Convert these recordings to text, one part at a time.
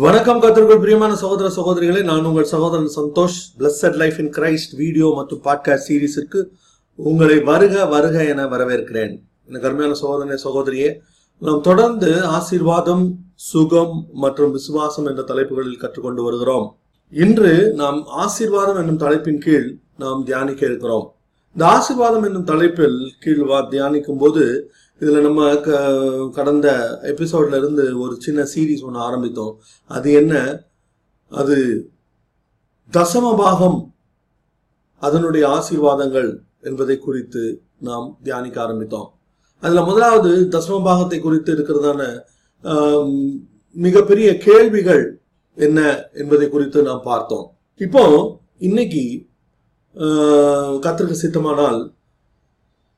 வணக்கம் கத்திற்குள் பிரியமான சகோதர சகோதரிகளே நான் உங்கள் சகோதரன் Santosh. Blessed life in Christ video மற்றும் பாட்காஸ்ட் சீரீஸிற்கு உங்களை வருக வருக என வரவேற்கிறேன். எனக்கு அருமையான சகோதரனே சகோதரியே நாம் தொடர்ந்து ஆசீர்வாதம் சுகம் மற்றும் விசுவாசம் என்ற தலைப்புகளில் கற்றுக்கொண்டு வருகிறோம். இன்று நாம் ஆசீர்வாதம் என்னும் தலைப்பின் கீழ் நாம் தியானிக்க இருக்கிறோம். இந்த ஆசிர்வாதம் என்னும் தலைப்பில் கீழ் வா தியானிக்கும் போது இதுல நம்ம க- கடந்த எபிசோட்ல இருந்து ஒரு சின்ன சீரீஸ் ஒன்று ஆரம்பித்தோம். அது என்ன? அது தசம பாகம். அதனுடைய ஆசீர்வாதங்கள் என்பதை குறித்து நாம் தியானிக்க ஆரம்பித்தோம். அதுல முதலாவது தசம பாகத்தை குறித்து இருக்கிறதான மிகப்பெரிய கேள்விகள் என்ன என்பதை குறித்து நாம் பார்த்தோம். இப்போ இன்னைக்கு கத்திற்கு சித்தமானால்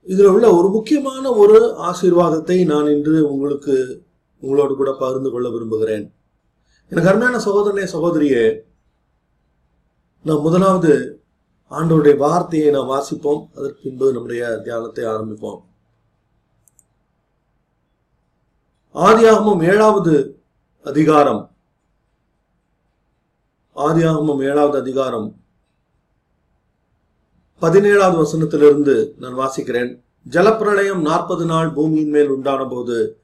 இதில் உள்ள ஒரு முக்கியமான ஒரு ஆசீர்வாதத்தை நான் இன்று உங்களுக்கு உங்களோடு கூட பகிர்ந்து கொள்ள விரும்புகிறேன். எனக்கு அருமையான சகோதரனே சகோதரியே நாம் முதலாவது ஆண்டோருடைய வார்த்தையை நாம் வாசிப்போம். அதற்கு பின்பு நம்முடைய தியானத்தை ஆரம்பிப்போம். ஆதியாகமும் ஏழாவது அதிகாரம். ஆதியாகமும் ஏழாவது அதிகாரம். பதினேழாவது வசனத்திலிருந்து நான் வாசிக்கிறேன். ஜலப்பிரளயம் நாற்பது நாள் பூமியின் மேல் உண்டான போது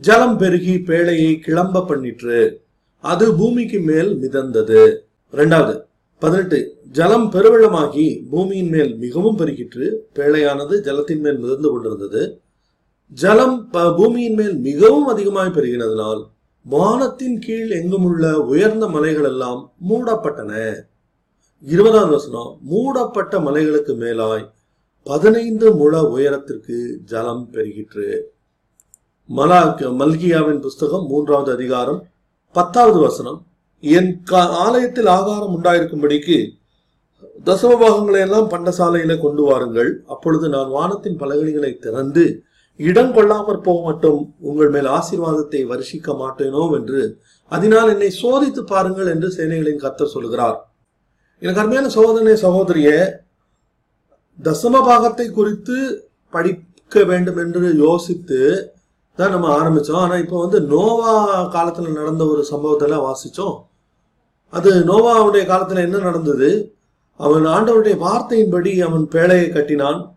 ஜலம் பெருகி பேழையை கிளம்ப பண்ணிற்று. அது பூமிக்கு மேல் மிதந்தது. இரண்டாவது பதினெட்டு ஜலம் பெருவெள்ளமாகி பூமியின் மேல் மிகவும் பெருகிற்று. பேழையானது ஜலத்தின் மேல் மிதந்து கொண்டிருந்தது. ஜலம் ப- பூமியின் மேல் மிகவும் அதிகமாய் பெருகினதனால் வானத்தின் கீழ் எங்கும் உள்ள உயர்ந்த மலைகள் எல்லாம் மூடப்பட்டன. இருபதாவது வசனம் மூடப்பட்ட மலைகளுக்கு மேலாய் பதினைந்து முழ உயரத்திற்கு ஜலம் பெருகிற்று. மலா மல்கியாவின் புஸ்தகம் மூன்றாவது அதிகாரம் பத்தாவது வசனம். என் ஆலயத்தில் ஆகாரம் உண்டாயிருக்கும்படிக்கு தசமபாகங்களை எல்லாம் பண்டசாலையில கொண்டு வாருங்கள். அப்பொழுது நான் வானத்தின் பலகணிகளை திறந்து இடம் கொள்ளாமற் போக மட்டும் உங்கள் மேல் ஆசீர்வாதத்தை வருஷிக்க மாட்டேனோ என்று அதனால் என்னை சோதித்து பாருங்கள் என்று சேனைகளின் கத்தர் சொல்கிறார். எனக்கு அருமையான சகோதரனே சகோதரிய தசம பாகத்தை குறித்து படிக்க வேண்டும் என்று யோசித்து தான் நம்ம ஆரம்பிச்சோம். ஆனா இப்போ வந்து நோவா காலத்துல நடந்த ஒரு சம்பவத்தெல்லாம் வாசிச்சோம். அது நோவாவுடைய காலத்துல என்ன நடந்தது? அவன் ஆண்டவருடைய வார்த்தையின்படி அவன் பேழையை கட்டினான்.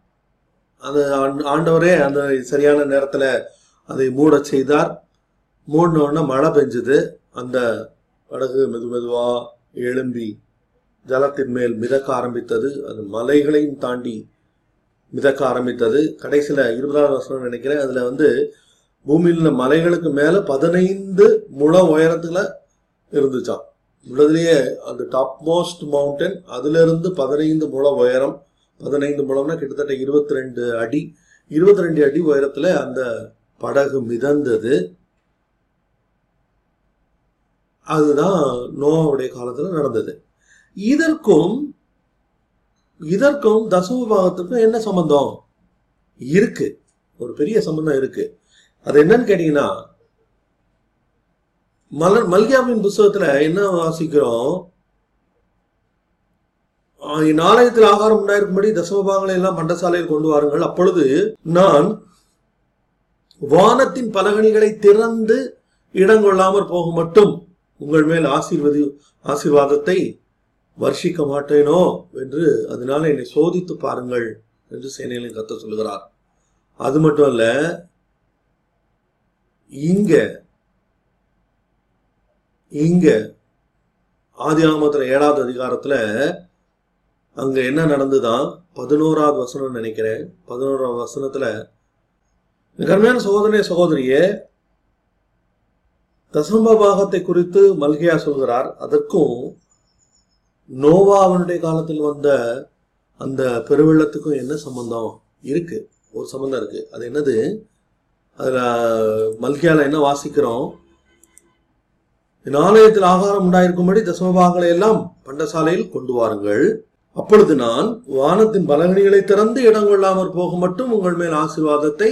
அந்த ஆண்- ஆண்டவரே அந்த சரியான நேரத்துல அதை மூடச் செய்தார். மூடின உடனே மழை பெஞ்சது. அந்த படகு மெது மெதுவா எழும்பி ஜலத்தின் மேல் மிதக்க ஆரம்பித்தது. அது மலைகளையும் தாண்டி மிதக்க ஆரம்பித்தது. கடைசியில் இருபதாவது வருஷம் நினைக்கிறேன். அதில் வந்து பூமியில் உள்ள மலைகளுக்கு மேலே பதினைந்து முழ உயரத்தில் இருந்துச்சாம். உள்ளதுலேயே அந்த டாப் மோஸ்ட் மவுண்டன் அதுலேருந்து பதினைந்து முழ உயரம். பதினைந்து முழம்னா கிட்டத்தட்ட இருபத்தி ரெண்டு அடி. இருபத்தி ரெண்டு அடி உயரத்தில் அந்த படகு மிதந்தது. அதுதான் நோவாவுடைய காலத்தில் நடந்தது. இதற்கும் இதற்கும் தசமபாகத்துக்கும் என்ன சம்பந்தம்? இருக்கு. ஒரு பெரிய சம்பந்தம் இருக்கு. அது என்னன்னு கேட்டீங்கன்னா மலர் மல்கியாவின் புஸ்தகத்துல என்ன வாசிக்கிறோம்? நாளையத்தில் ஆகாரம் உண்டாயிருக்கும்படி தசமபாகங்களை எல்லாம் மண்டசாலையில் கொண்டு வாருங்கள். அப்பொழுது நான் வானத்தின் பலகணிகளை திறந்து இடங்கொள்ளாமற் போக மட்டும் உங்கள் மேல் ஆசீர்வதி ஆசீர்வாதத்தை வர்ஷிக்க மாட்டேனோ என்று அதனால என்னை சோதித்து பாருங்கள் என்று சேனைகளின் கத்த சொல்லுகிறார். அது மட்டும் அல்ல இங்க இங்க ஆதி ஆமத்துல ஏழாவது அதிகாரத்துல அங்க என்ன நடந்துதான் பதினோராவது வசனம் நினைக்கிறேன். பதினோராவது வசனத்துல இந்த கருமையான சகோதரனே சகோதரியே தசம்ப பாகத்தை குறித்து மல்கையா சொல்கிறார். அதற்கும் நோவா அவனுடைய காலத்தில் வந்த அந்த பெருவெள்ளத்துக்கும் என்ன சம்பந்தம் இருக்கு? ஒரு சம்பந்தம் இருக்கு. அது என்னது? அதுல மல்கியால என்ன வாசிக்கிறோம்? என் ஆலயத்தில் ஆகாரம் உண்டாயிருக்கும்படி தசமபாகங்களை எல்லாம் பண்டசாலையில் கொண்டு வாருங்கள். அப்பொழுது நான் வானத்தின் பலகணிகளை திறந்து இடம் கொள்ளாமற் போக மட்டும் உங்கள் மேல் ஆசீர்வாதத்தை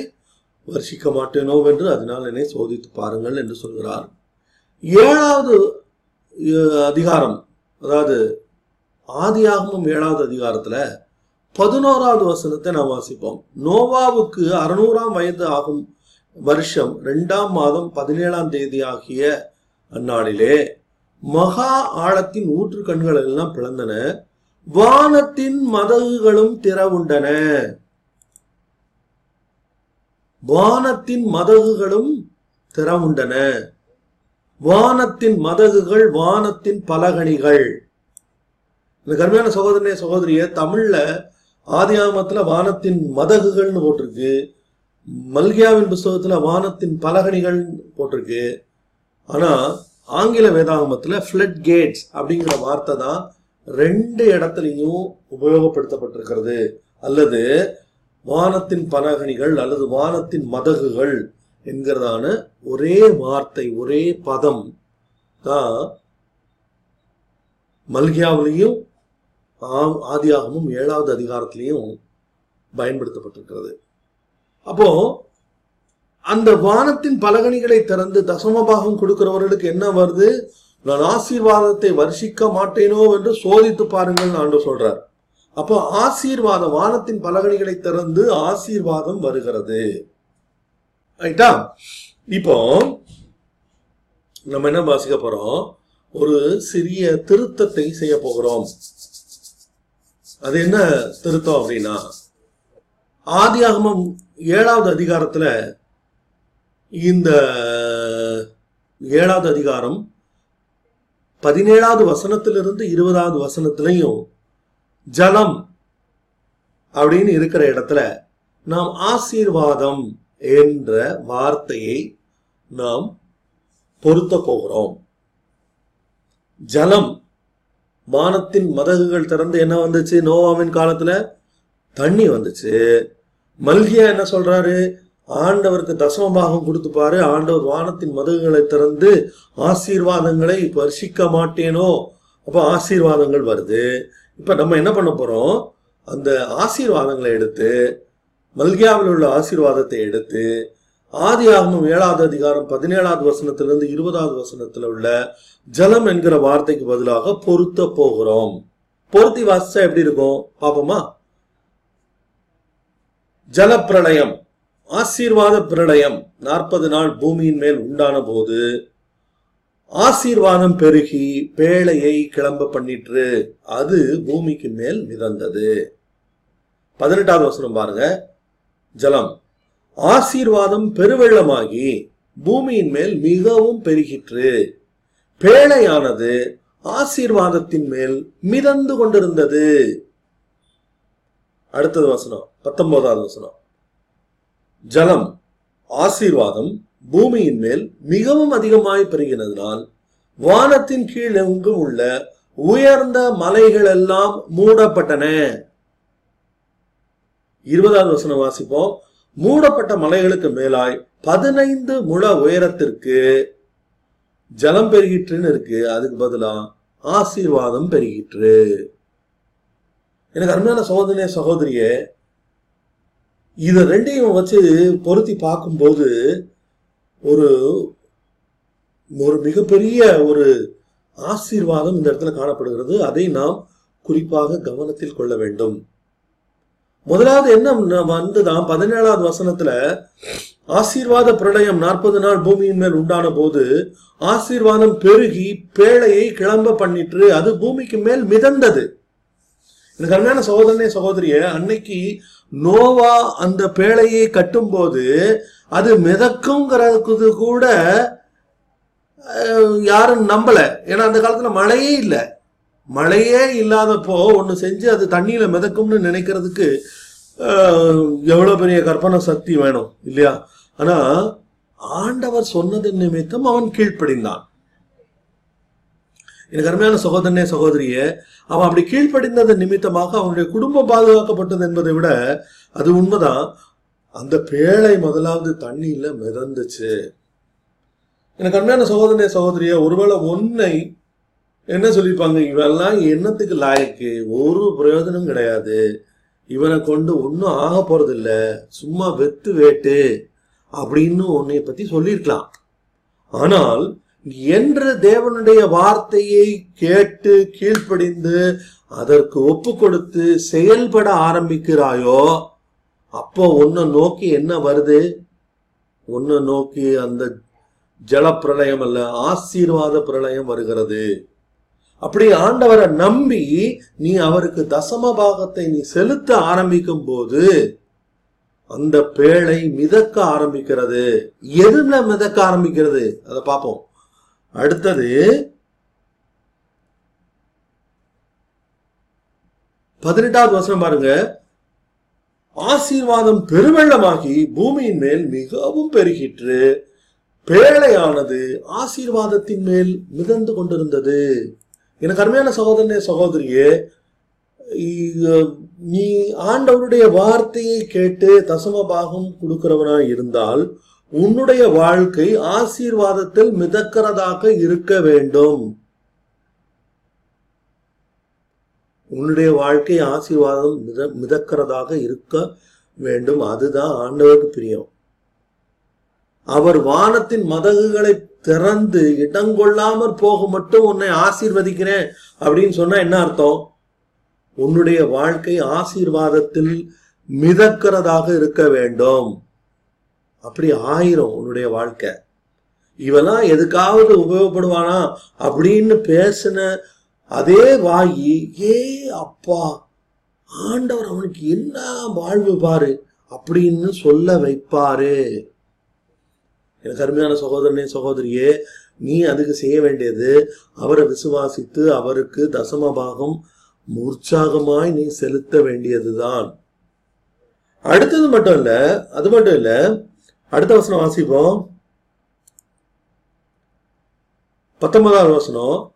வர்ஷிக்க மாட்டேனோ என்று அதனால் என்னை சோதித்து பாருங்கள் என்று சொல்கிறார். ஏழாவது அதிகாரம் அதாவது ஆதியாகமும் ஏழாவது அதிகாரத்துல பதினோராவது வசனத்தை நாம் வாசிப்போம். நோவாவுக்கு அறுநூறாம் வயது ஆகும் வருஷம் ரெண்டாம் மாதம் பதினேழாம் தேதி ஆகிய அந்நாளிலே மகா ஆழத்தின் ஊற்று கண்கள் எல்லாம் பிளந்தன. வானத்தின் மதகுகளும் திறவுண்டன. வானத்தின் மதகுகளும் திறவுண்டன. வானத்தின் மதகுகள் வானத்தின் பலகணிகள். இந்த கருமையான சகோதரனே சகோதரிய தமிழ்ல ஆதியாமத்துல வானத்தின் மதகுகள்னு போட்டிருக்கு. மல்கியாவின் புஸ்தகத்துல வானத்தின் பலகணிகள் போட்டிருக்கு. ஆனா ஆங்கில வேதாகமத்துல ஃபிளட் கேட்ஸ் அப்படிங்கிற வார்த்தை தான் ரெண்டு இடத்துலையும் உபயோகப்படுத்தப்பட்டிருக்கிறது. அல்லது வானத்தின் பலகணிகள் அல்லது வானத்தின் மதகுகள் என்கிறதான ஒரே வார்த்தை ஒரே பதம் தான் மல்கியாவிலையும் ஆதியாகமும் ஏழாவது அதிகாரத்திலையும் பயன்படுத்தப்பட்டிருக்கிறது. அப்போ அந்த வானத்தின் பலகணிகளை திறந்து தசமபாகம் கொடுக்கிறவர்களுக்கு என்ன வருது? நான் ஆசீர்வாதத்தை வருஷிக்க மாட்டேனோ என்று சோதித்து பாருங்கள் ஆண்டு சொல்றார். அப்போ ஆசீர்வாதம் வானத்தின் பலகணிகளை திறந்து ஆசீர்வாதம் வருகிறது. ரைட்டா? இப்போ நம்ம என்ன வாசிக்க போறோம்? ஒரு சிறிய திருத்தத்தை செய்ய போகிறோம். அது என்ன திருத்தம் அப்படின்னா ஆதியாகமம் ஏழாவது அதிகாரத்துல இந்த ஏழாவது அதிகாரம் பதினேழாவது வசனத்திலிருந்து இருபதாவது வசனத்திலையும் ஜலம் அப்படின்னு இருக்கிற இடத்துல நாம் ஆசீர்வாதம் என்ற வார்த்தையை நாம் பொருத்த போகிறோம். ஜலம் வானத்தின் மதகுகள் திறந்து என்ன வந்துச்சு? நோவாவின் காலத்துல தண்ணி வந்துச்சு. மல்கியா என்ன சொல்றாரு? ஆண்டவருக்கு தசம பாகம் கொடுத்துப்பாரு. ஆண்டவர் வானத்தின் மதகுகளை திறந்து ஆசீர்வாதங்களை வர்ஷிக்க மாட்டேனோ? அப்போ ஆசீர்வாதங்கள் வருது. இப்ப நம்ம என்ன பண்ண போறோம்? அந்த ஆசீர்வாதங்களை எடுத்து மல்கியாவில் உள்ள ஆசீர்வாதத்தை எடுத்து ஆதி ஆகமும் ஏழாவது அதிகாரம் பதினேழாவது வசனத்திலிருந்து இருபதாவது வசனத்துல உள்ள ஜலம் என்கிற வார்த்தைக்கு பதிலாக பொருத்த போகிறோம். பொருத்தி வாசிச்சா எப்படி இருக்கும்? பாப்போமா ஜலப்பிரளயம் ஆசீர்வாத பிரளயம் நாற்பது நாள் பூமியின் மேல் உண்டான போது ஆசீர்வாதம் பெருகி பேழையை கிளம்ப பண்ணிற்று. அது பூமிக்கு மேல் மிதந்தது. பதினெட்டாவது வசனம் பாருங்க. ஜலம். ஆசீர்வாதம் பெருவெள்ளமாகி பூமியின் மேல் மிகவும் பெருகிற்று. பேழையானது ஆசீர்வாதத்தின் மேல் மிதந்து கொண்டிருந்தது. அடுத்தது வசனம் பத்தொன்பதாவது வசனம். ஜலம் ஆசீர்வாதம் பூமியின் மேல் மிகவும் அதிகமாய் பெருகினதினால் வானத்தின் கீழ் எங்கும் உள்ள உயர்ந்த மலைகள் எல்லாம் மூடப்பட்டன. இருபதாவது வசனம் வாசிப்போம். மூடப்பட்ட மலைகளுக்கு மேலாய் பதினைந்து முழ உயரத்திற்கு ஜலம் பெருகிட்டுன்னு இருக்கு. அதுக்கு பதிலா ஆசீர்வாதம் பெருகிற்று. எனக்கு அருமையான சகோதரிய சகோதரியே இதை ரெண்டையும் வச்சு பொருத்தி பார்க்கும்போது ஒரு ஒரு மிகப்பெரிய ஒரு ஆசீர்வாதம் இந்த இடத்துல காணப்படுகிறது. அதை நாம் குறிப்பாக கவனத்தில் கொள்ள வேண்டும். முதலாவது என்ன வந்துதான் பதினேழாவது வசனத்துல ஆசீர்வாத பிரளயம் நாற்பது நாள் பூமியின் மேல் உண்டான போது ஆசீர்வாதம் பெருகி பேழையை கிளம்ப பண்ணிட்டு அது பூமிக்கு மேல் மிதந்தது. எனக்கு அருமையான சகோதரனே சகோதரிய அன்னைக்கு நோவா அந்த பேழையை கட்டும்போது அது மிதக்குங்கிறது கூட யாரும் நம்பல. ஏன்னா அந்த காலத்துல மழையே இல்லை. மழையே இல்லாதப்போ ஒன்று செஞ்சு அது தண்ணியில் மிதக்கும்னு நினைக்கிறதுக்கு எவ்வளோ பெரிய கற்பனை சக்தி வேணும் இல்லையா? ஆனால் ஆண்டவர் சொன்னது நிமித்தம் அவன் கீழ்ப்படிந்தான். எனக்கு அருமையான சகோதரனே சகோதரியே அவன் அப்படி கீழ்ப்படிந்தது நிமித்தமாக அவனுடைய குடும்பம் பாதுகாக்கப்பட்டது என்பதை விட அது உண்மைதான். அந்த பேழை முதலாவது தண்ணியில மிதந்துச்சு. எனக்கு அருமையான சகோதரனே சகோதரியே ஒருவேளை ஒன்னை என்ன சொல்லிப்பாங்க இவெல்லாம் என்னத்துக்கு லாயக்கு? ஒரு பிரயோஜனம் கிடையாது. இவனை கொண்டு ஒன்றும் ஆக போறது சும்மா வெத்து வேட்டு அப்படின்னு உன்னைய பத்தி சொல்லியிருக்கலாம். ஆனால் என்று தேவனுடைய வார்த்தையை கேட்டு கீழ்ப்படிந்து அதற்கு ஒப்பு கொடுத்து செயல்பட ஆரம்பிக்கிறாயோ அப்போ உன்னை நோக்கி என்ன வருது? உன்னை நோக்கி அந்த ஜல பிரளயம் அல்ல ஆசீர்வாத பிரளயம் வருகிறது. அப்படி ஆண்டவரை நம்பி நீ அவருக்கு தசம பாகத்தை நீ செலுத்த ஆரம்பிக்கும் போது அந்த பேழை மிதக்க ஆரம்பிக்கிறது. எதுல மிதக்க ஆரம்பிக்கிறது? அதை பார்ப்போம். அடுத்தது பதினெட்டாவது வசனம் பாருங்க. ஆசீர்வாதம் பெருவெள்ளமாகி பூமியின் மேல் மிகவும் பெருகிற்று. பேழையானது ஆசீர்வாதத்தின் மேல் மிதந்து கொண்டிருந்தது. எனக்கு அருமையான சகோதரனே சகோதரியே நீ ஆண்டவருடைய வார்த்தையை கேட்டு தசம பாகம் கொடுக்கிறவனாய் இருந்தால் உன்னுடைய வாழ்க்கை ஆசீர்வாதத்தில் மிதக்கிறதாக இருக்க வேண்டும். உன்னுடைய வாழ்க்கை ஆசீர்வாதம் மித மிதக்கிறதாக இருக்க வேண்டும். அதுதான் ஆண்டவருக்கு பிரியம். அவர் வானத்தின் மதகுகளை திறந்து இடங்கொள்ளாமற் போக மட்டும் உன்னை ஆசீர்வதிக்கிறேன் அப்படின்னு சொன்னா என்ன அர்த்தம்? உன்னுடைய வாழ்க்கை ஆசீர்வாதத்தில் மிதக்கிறதாக இருக்க வேண்டும். அப்படி ஆயிரும் உன்னுடைய வாழ்க்கை. இவெல்லாம் எதுக்காவது உபயோகப்படுவானா? அப்படின்னு பேசின அதே வாயி ஏ அப்பா ஆண்டவர் அவனுக்கு என்ன வாழ்வு பாரு அப்படின்னு சொல்ல வைப்பாரு. எனக்கு அருமையான சகோதரனே சகோதரியே நீ அதுக்கு செய்ய வேண்டியது அவரை விசுவாசித்து அவருக்கு தசம பாகம் உற்சாகமாய் நீ செலுத்த வேண்டியதுதான். அடுத்தது மட்டும் இல்ல அது மட்டும் இல்ல அடுத்த வசனம் வாசிப்போம். பத்தொன்பதாவது வசனம்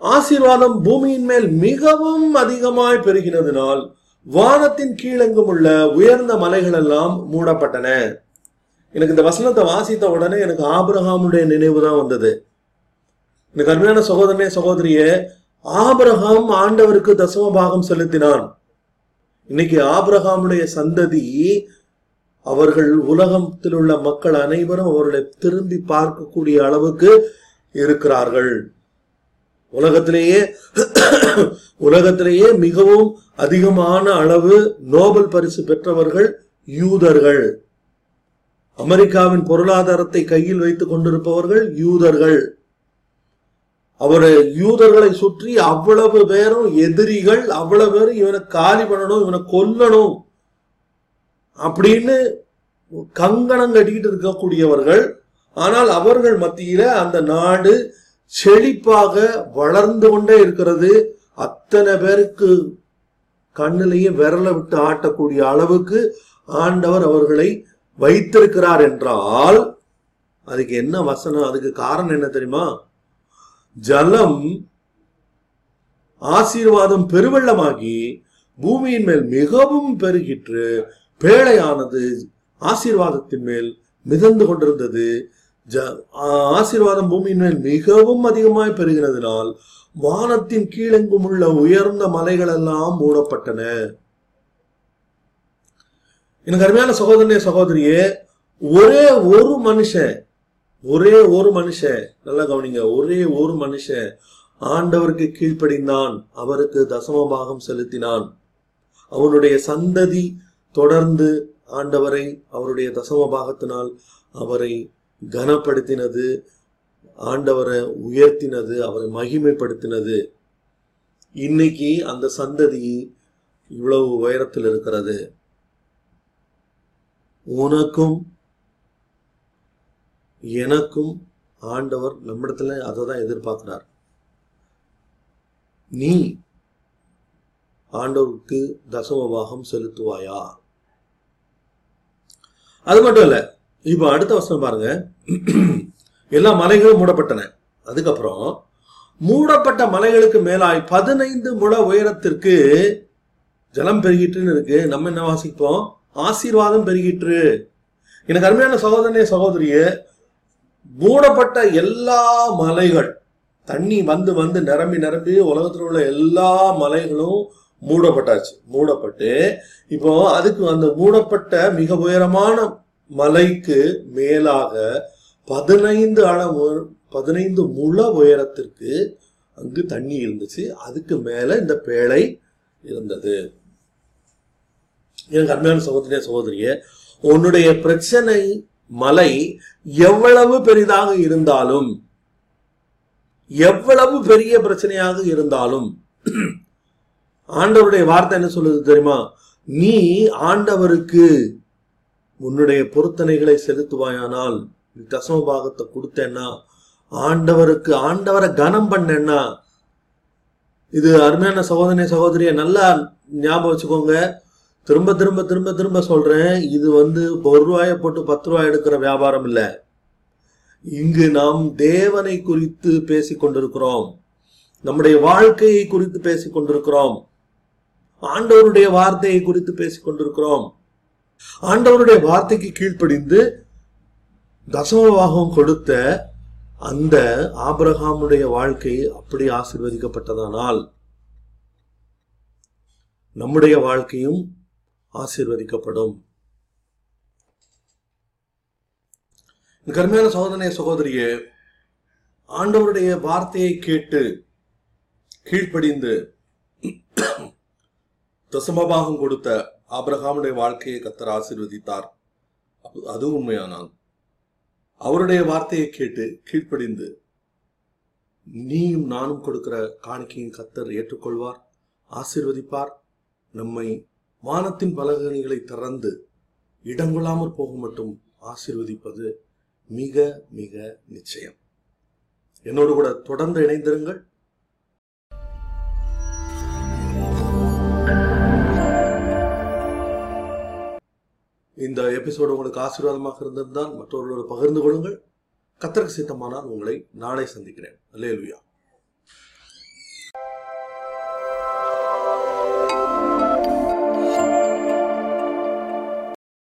ஆசீர்வாதம் பூமியின் மேல் மிகவும் அதிகமாய் பெருகினதினால் வானத்தின் கீழெங்கும் உள்ள உயர்ந்த மலைகள் எல்லாம் மூடப்பட்டன. எனக்கு இந்த வசனத்தை வாசித்த உடனே எனக்கு ஆபிரகாமுடைய நினைவு தான் வந்தது. எனக்கு அருமையான சகோதரனே சகோதரியே ஆபிரகாம் ஆண்டவருக்கு தசம பாகம் செலுத்தினான். இன்னைக்கு ஆபிரகாமுடைய சந்ததி அவர்கள் உலகத்தில் உள்ள மக்கள் அனைவரும் அவர்களை திரும்பி பார்க்கக்கூடிய அளவுக்கு இருக்கிறார்கள். உலகத்திலேயே உலகத்திலேயே மிகவும் அதிகமான அளவு நோபல் பரிசு பெற்றவர்கள் யூதர்கள். அமெரிக்காவின் பொருளாதாரத்தை கையில் வைத்துக் கொண்டிருப்பவர்கள் யூதர்கள். அவர் யூதர்களை சுற்றி அவ்வளவு பேரும் எதிரிகள் அவ்வளவு பேரும் இவனை காலி பண்ணணும் இவனை கொல்லணும் அப்படின்னு கங்கணம் கட்டிக்கிட்டு இருக்கக்கூடியவர்கள். ஆனால் அவர்கள் மத்தியில அந்த நாடு செழிப்பாக வளர்ந்து கொண்டே இருக்கிறது. அத்தனை பேருக்கு கண்ணிலேயே விரல விட்டு ஆட்டக்கூடிய அளவுக்கு ஆண்டவர் அவர்களை வைத்திருக்கிறார் என்றால் அதுக்கு என்ன வசனம் அதுக்கு காரணம் என்ன தெரியுமா? ஜலம் ஆசீர்வாதம் பெருவெள்ளமாகி பூமியின் மேல் மிகவும் பெருகிற்று பேழையானது ஆசீர்வாதத்தின் மேல் மிதந்து கொண்டிருந்தது. ஜ- ஆ- ஆசீர்வாதம் பூமியின் மேல் மிகவும் அதிகமாய் பெருகினதினால் வானத்தின் கீழெங்கும் உள்ள உயர்ந்த மலைகள் எல்லாம் மூடப்பட்டன. எனக்கு அருமையான சகோதரனே சகோதரியே ஒரே ஒரு மனுஷன் ஒரே ஒரு மனுஷன் நல்லா கவனிங்க ஒரே ஒரு மனுஷன் ஆண்டவருக்கு கீழ்ப்படிந்தான் அவருக்கு தசம பாகம் செலுத்தினான். அவனுடைய சந்ததி தொடர்ந்து ஆண்டவரை அவருடைய தசம பாகத்தினால் அவரை கனப்படுத்தினது ஆண்டவரை உயர்த்தினது அவரை மகிமைப்படுத்தினது. இன்னைக்கு அந்த சந்ததி இவ்வளவு உயரத்தில் இருக்கிறது. உனக்கும் எனக்கும் ஆண்டவர் நம்மிடத்துல அதை தான் எதிர்பார்க்கிறார். நீ ஆண்டவருக்கு தசமபாகம் செலுத்துவாயா? அது மட்டும் இல்ல இப்ப அடுத்த வசனம் பாருங்க. எல்லா மலைகளும் மூடப்பட்டன. அதுக்கப்புறம் மூடப்பட்ட மலைகளுக்கு மேலாய் பதினைந்து முழ உயரத்திற்கு ஜலம் பெருகிட்டுன்னு இருக்கு. நம்ம என்ன வாசிப்போம்? ஆசீர்வாதம் பெருகிற்று. எனக்கு அருமையான சகோதரனே சகோதரியே மூடப்பட்ட எல்லா மலைகள் தண்ணி வந்து வந்து நிரம்பி நிரம்பி உலகத்தில் உள்ள எல்லா மலைகளும் மூடப்பட்டாச்சு. மூடப்பட்டு இப்போ அதுக்கு அந்த மூடப்பட்ட மிக உயரமான மலைக்கு மேலாக பதினைந்து அளவு பதினைந்து முழ உயரத்திற்கு அங்கு தண்ணி இருந்துச்சு. அதுக்கு மேல இந்த பேழை இருந்தது. எனக்கு அருமையான சகோதரிய சகோதரிய உன்னுடைய பிரச்சனை மலை எவ்வளவு பெரிதாக இருந்தாலும் எவ்வளவு பெரிய பிரச்சனையாக இருந்தாலும் ஆண்டவருடைய வார்த்தை என்ன சொல்லுது தெரியுமா? நீ ஆண்டவருக்கு உன்னுடைய பொருத்தனைகளை செலுத்துவாயானால் நீ தசம பாகத்தை கொடுத்தேன்னா ஆண்டவருக்கு ஆண்டவரை கனம் பண்ணேன்னா இது அருமையான சகோதரி சகோதரிய நல்லா ஞாபகம் வச்சுக்கோங்க. திரும்ப திரும்ப திரும்ப திரும்ப சொல்றேன். இது வந்து ஒரு ரூபாயை போட்டு பத்து ரூபாய் எடுக்கிற வியாபாரம் இல்லை. இங்கு நாம் தேவனை குறித்து பேசிக்கொண்டிருக்கிறோம் நம்முடைய வாழ்க்கையை குறித்து பேசிக்கொண்டிருக்கிறோம் ஆண்டவருடைய வார்த்தையை குறித்து பேசிக் கொண்டிருக்கிறோம். ஆண்டவருடைய வார்த்தைக்கு கீழ்ப்படிந்து தசமபாகம் கொடுத்த அந்த ஆபிரகாமுடைய வாழ்க்கை அப்படி ஆசிர்வதிக்கப்பட்டதானால் நம்முடைய வாழ்க்கையும் ஆசீர்வதிக்கப்படும். கருமையான சகோதரனே சகோதரியே ஆண்டவருடைய வார்த்தையை கேட்டு கீழ்ப்படிந்து தசமபாகம் கொடுத்த ஆபிரகாமுடைய வாழ்க்கையை கத்தர் ஆசீர்வதித்தார். அது- அது உண்மையானால் அவருடைய வார்த்தையை கேட்டு கீழ்ப்படிந்து நீயும் நானும் கொடுக்கிற காணிக்கையின் கத்தர் ஏற்றுக்கொள்வார் ஆசீர்வதிப்பார் நம்மை வானத்தின் பலகணிகளை திறந்து இடங்கொள்ளாமற் போக மட்டும் ஆசிர்வதிப்பது மிக மிக நிச்சயம். என்னோடு கூட தொடர்ந்து இணைந்திருங்கள். இந்த எபிசோடு உங்களுக்கு ஆசீர்வாதமாக இருந்திருந்தால் மற்றவர்களோடு பகிர்ந்து கொள்ளுங்கள். கத்தருக்கு சித்தமானால் உங்களை நாளை சந்திக்கிறேன். லேல்வியா